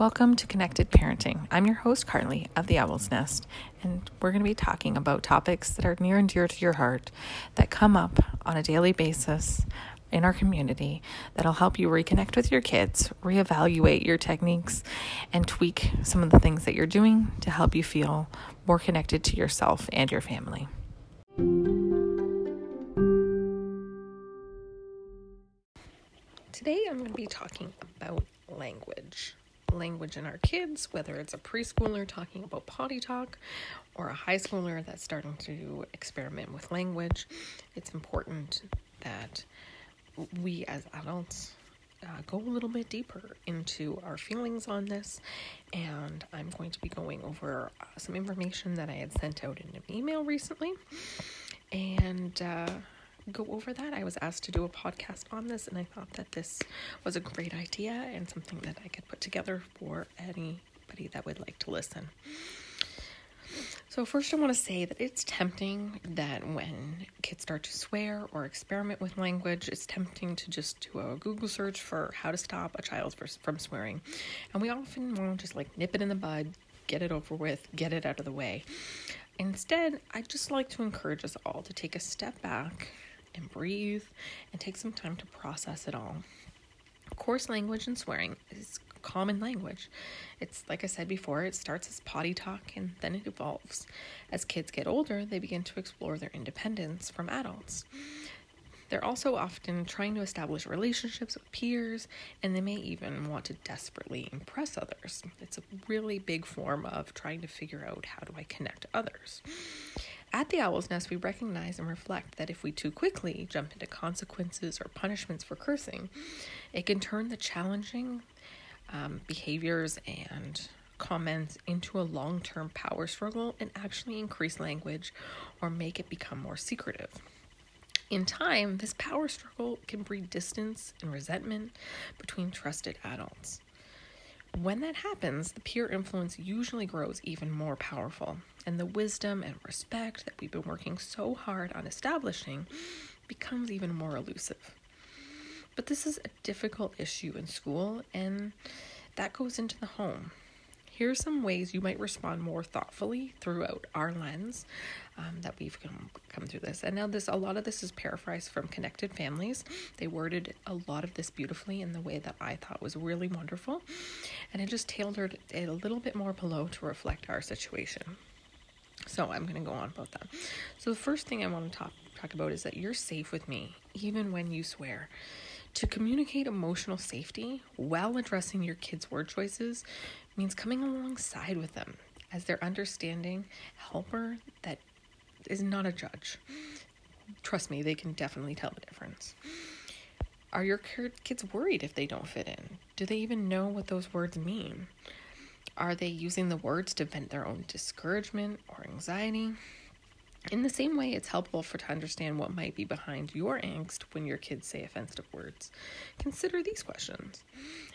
Welcome to Connected Parenting. I'm your host, Carly of the Owl's Nest, and we're going to be talking about topics that are near and dear to your heart that come up on a daily basis in our community that'll help you reconnect with your kids, reevaluate your techniques, and tweak some of the things that you're doing to help you feel more connected to yourself and your family. Today, I'm going to be talking about language language in our kids, whether it's a preschooler talking about potty talk or a high schooler that's starting to experiment with language. It's important that we as adults uh, go a little bit deeper into our feelings on this. And I'm going to be going over uh, some information that I had sent out in an email recently. And, uh, go over that. I was asked to do a podcast on this, and I thought that this was a great idea and something that I could put together for anybody that would like to listen. So, first, I want to say that it's tempting that when kids start to swear or experiment with language, it's tempting to just do a Google search for how to stop a child from swearing. And we often want to just like nip it in the bud, get it over with, get it out of the way. Instead, I'd just like to encourage us all to take a step back and breathe and take some time to process it all. Coarse language and swearing is common language. It's like I said before, it starts as potty talk and then it evolves. As kids get older, they begin to explore their independence from adults. They're also often trying to establish relationships with peers, and they may even want to desperately impress others. It's a really big form of trying to figure out how do I connect others. At the Owl's Nest, we recognize and reflect that if we too quickly jump into consequences or punishments for cursing, it can turn the challenging um, behaviors and comments into a long term power struggle and actually increase language or make it become more secretive. In time, this power struggle can breed distance and resentment between trusted adults. When that happens, the peer influence usually grows even more powerful, and the wisdom and respect that we've been working so hard on establishing becomes even more elusive. But this is a difficult issue in school, and that goes into the home. Here are some ways you might respond more thoughtfully throughout our lens um, that we've come, come through this. And now this a lot of this is paraphrased from Connected Families. They worded a lot of this beautifully in the way that I thought was really wonderful. And it just tailored it a little bit more below to reflect our situation. So I'm going to go on about that. So the first thing I want to talk talk about is that you're safe with me even when you swear. To communicate emotional safety while addressing your kids' word choices means coming alongside with them as their understanding helper that is not a judge. Trust me, they can definitely tell the difference. Are your kids worried if they don't fit in? Do they even know what those words mean? Are they using the words to vent their own discouragement or anxiety? In the same way, it's helpful for to understand what might be behind your angst when your kids say offensive words. Consider these questions.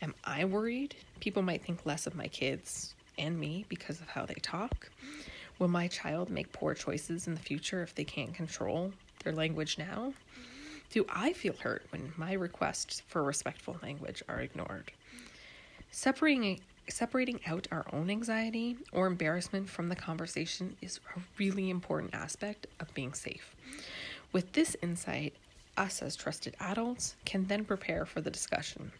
Am I worried people might think less of my kids and me because of how they talk? Will my child make poor choices in the future if they can't control their language now? Do I feel hurt when my requests for respectful language are ignored? Separating separating out our own anxiety or embarrassment from the conversation is a really important aspect of being safe. With this insight, us as trusted adults can then prepare for the discussion.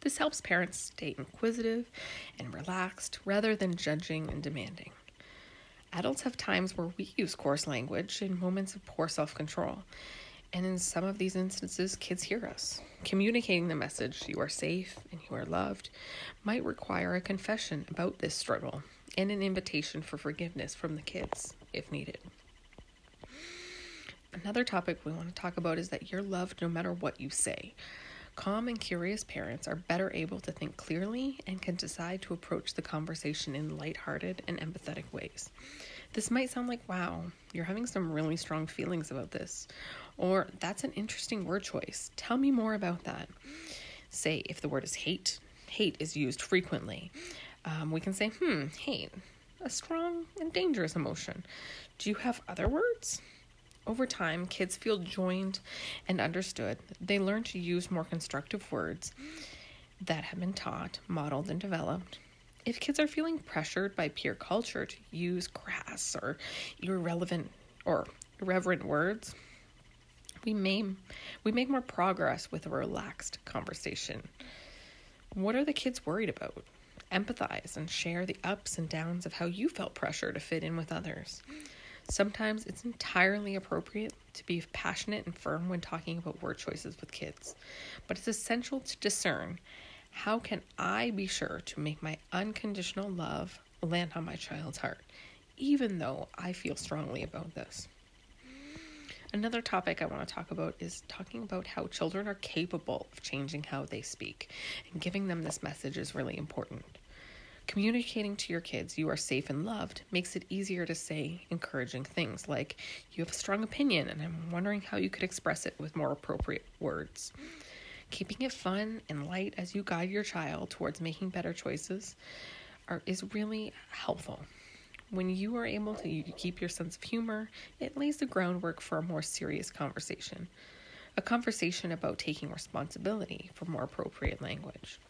This helps parents stay inquisitive and relaxed rather than judging and demanding. Adults have times where we use coarse language in moments of poor self control, and in some of these instances, kids hear us. Communicating the message, you are safe and you are loved, might require a confession about this struggle and an invitation for forgiveness from the kids if needed. Another topic we want to talk about is that you're loved no matter what you say. Calm and curious parents are better able to think clearly and can decide to approach the conversation in lighthearted and empathetic ways. This might sound like, wow, you're having some really strong feelings about this. Or, that's an interesting word choice. Tell me more about that. Say, if the word is hate, hate is used frequently. Um, we can say, hmm, hate, a strong and dangerous emotion. Do you have other words? Over time, kids feel joined and understood. They learn to use more constructive words. that have been taught, modeled, and developed. If kids are feeling pressured by peer culture to use crass or irrelevant or irreverent words, we may we make more progress with a relaxed conversation. What are the kids worried about? Empathize and share the ups and downs of how you felt pressure to fit in with others. Sometimes it's entirely appropriate to be passionate and firm when talking about word choices with kids, but it's essential to discern how can I be sure to make my unconditional love land on my child's heart, even though I feel strongly about this. Another topic I want to talk about is talking about how children are capable of changing how they speak, and giving them this message is really important. Communicating to your kids you are safe and loved makes it easier to say encouraging things like, You have a strong opinion, and I'm wondering how you could express it with more appropriate words. Keeping it fun and light as you guide your child towards making better choices are, is really helpful. When you are able to keep your sense of humor, it lays the groundwork for a more serious conversation. A conversation about taking responsibility for more appropriate language.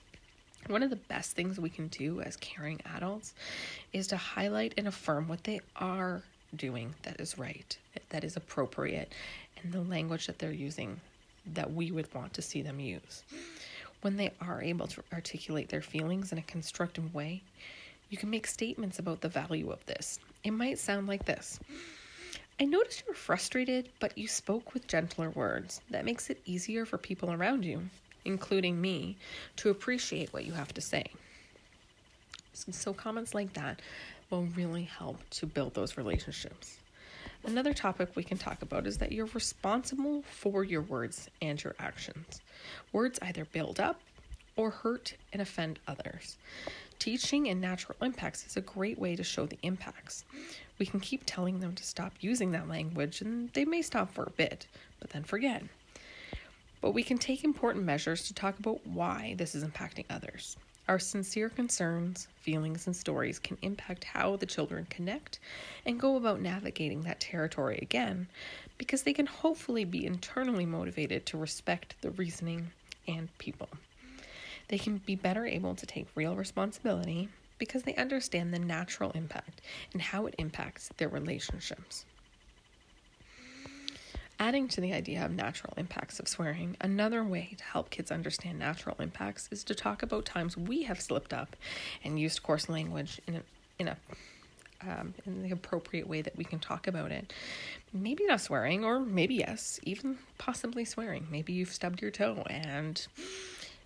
One of the best things we can do as caring adults is to highlight and affirm what they are doing that is right, that is appropriate, and the language that they're using that we would want to see them use. When they are able to articulate their feelings in a constructive way, you can make statements about the value of this. It might sound like this I noticed you were frustrated, but you spoke with gentler words. That makes it easier for people around you including me, to appreciate what you have to say. So, comments like that will really help to build those relationships. Another topic we can talk about is that you're responsible for your words and your actions. Words either build up or hurt and offend others. Teaching and natural impacts is a great way to show the impacts. We can keep telling them to stop using that language, and they may stop for a bit, but then forget but we can take important measures to talk about why this is impacting others. Our sincere concerns, feelings, and stories can impact how the children connect and go about navigating that territory again because they can hopefully be internally motivated to respect the reasoning and people. They can be better able to take real responsibility because they understand the natural impact and how it impacts their relationships. Adding to the idea of natural impacts of swearing, another way to help kids understand natural impacts is to talk about times we have slipped up and used coarse language in a, in a um, in the appropriate way that we can talk about it. Maybe not swearing, or maybe yes, even possibly swearing. Maybe you've stubbed your toe and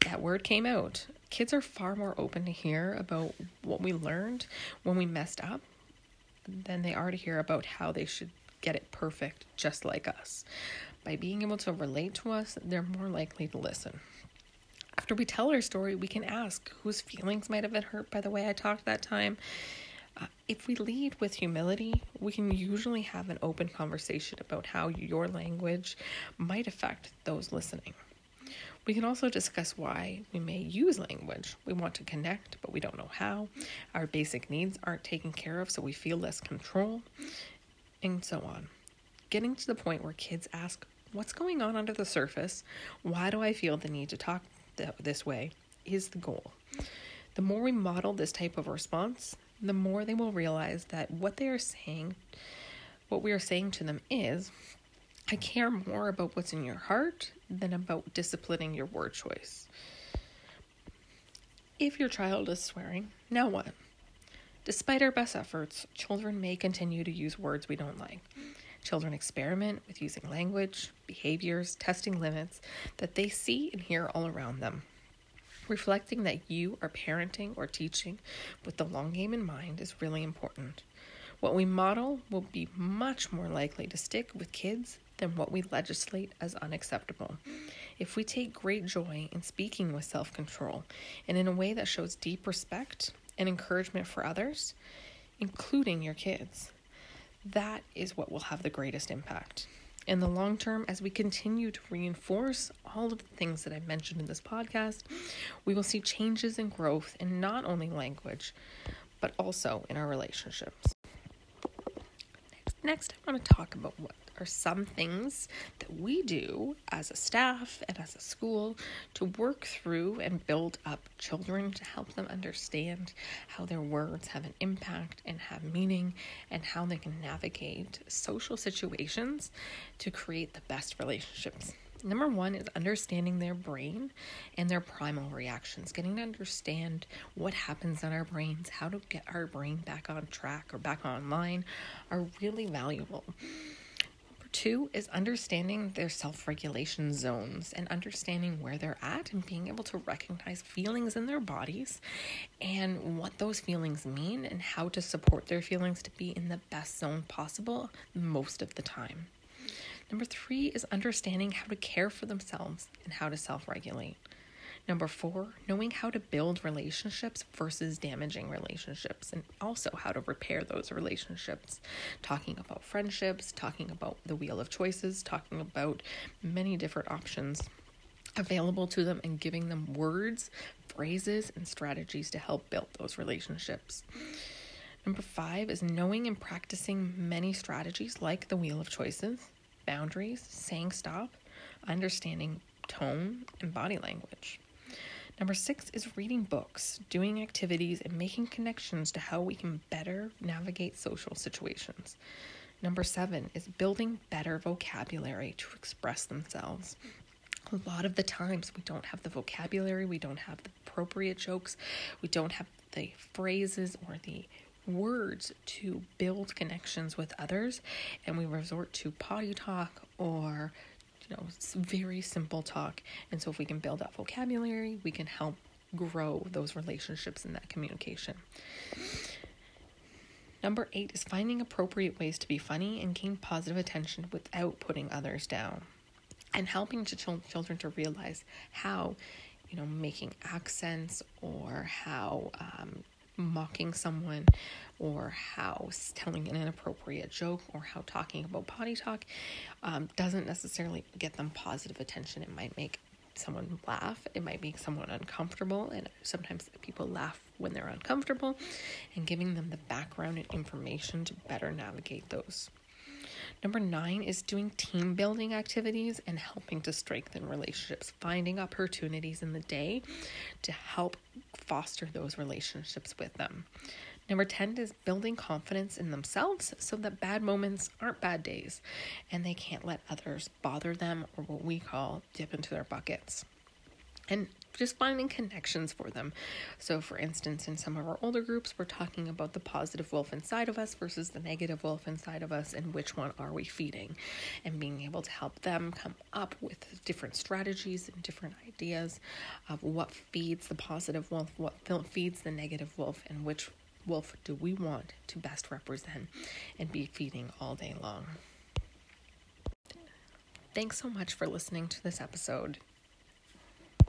that word came out. Kids are far more open to hear about what we learned when we messed up than they are to hear about how they should get it perfect just like us. By being able to relate to us, they're more likely to listen. After we tell our story, we can ask whose feelings might have been hurt by the way I talked that time. Uh, if we lead with humility, we can usually have an open conversation about how your language might affect those listening. We can also discuss why we may use language. We want to connect, but we don't know how. Our basic needs aren't taken care of, so we feel less control and so on. Getting to the point where kids ask, What's going on under the surface? Why do I feel the need to talk th- this way? is the goal. The more we model this type of response, the more they will realize that what they are saying, what we are saying to them is, I care more about what's in your heart than about disciplining your word choice. If your child is swearing, now what? Despite our best efforts, children may continue to use words we don't like. Children experiment with using language, behaviors, testing limits that they see and hear all around them. Reflecting that you are parenting or teaching with the long game in mind is really important. What we model will be much more likely to stick with kids than what we legislate as unacceptable. If we take great joy in speaking with self control and in a way that shows deep respect and encouragement for others, including your kids, that is what will have the greatest impact. In the long term, as we continue to reinforce all of the things that I mentioned in this podcast, we will see changes and growth in not only language, but also in our relationships. Next, I want to talk about what are some things that we do as a staff and as a school to work through and build up children to help them understand how their words have an impact and have meaning and how they can navigate social situations to create the best relationships. Number one is understanding their brain and their primal reactions, getting to understand what happens in our brains, how to get our brain back on track or back online are really valuable. Two is understanding their self regulation zones and understanding where they're at and being able to recognize feelings in their bodies and what those feelings mean and how to support their feelings to be in the best zone possible most of the time. Number three is understanding how to care for themselves and how to self regulate. Number four, knowing how to build relationships versus damaging relationships, and also how to repair those relationships. Talking about friendships, talking about the wheel of choices, talking about many different options available to them, and giving them words, phrases, and strategies to help build those relationships. Number five is knowing and practicing many strategies like the wheel of choices boundaries, saying stop, understanding tone, and body language. Number six is reading books, doing activities, and making connections to how we can better navigate social situations. Number seven is building better vocabulary to express themselves. A lot of the times we don't have the vocabulary, we don't have the appropriate jokes, we don't have the phrases or the words to build connections with others, and we resort to potty talk or you know very simple talk. And so, if we can build that vocabulary, we can help grow those relationships and that communication. Number eight is finding appropriate ways to be funny and gain positive attention without putting others down, and helping to ch- children to realize how, you know, making accents or how um, mocking someone or how telling an inappropriate joke or how talking about potty talk um, doesn't necessarily get them positive attention. It might make someone laugh, it might make someone uncomfortable, and sometimes people laugh when they're uncomfortable, and giving them the background and information to better navigate those. Number nine is doing team building activities and helping to strengthen relationships, finding opportunities in the day to help foster those relationships with them. Number 10 is building confidence in themselves so that bad moments aren't bad days and they can't let others bother them or what we call dip into their buckets. And just finding connections for them. So, for instance, in some of our older groups, we're talking about the positive wolf inside of us versus the negative wolf inside of us, and which one are we feeding, and being able to help them come up with different strategies and different ideas of what feeds the positive wolf, what feeds the negative wolf, and which wolf do we want to best represent and be feeding all day long. Thanks so much for listening to this episode.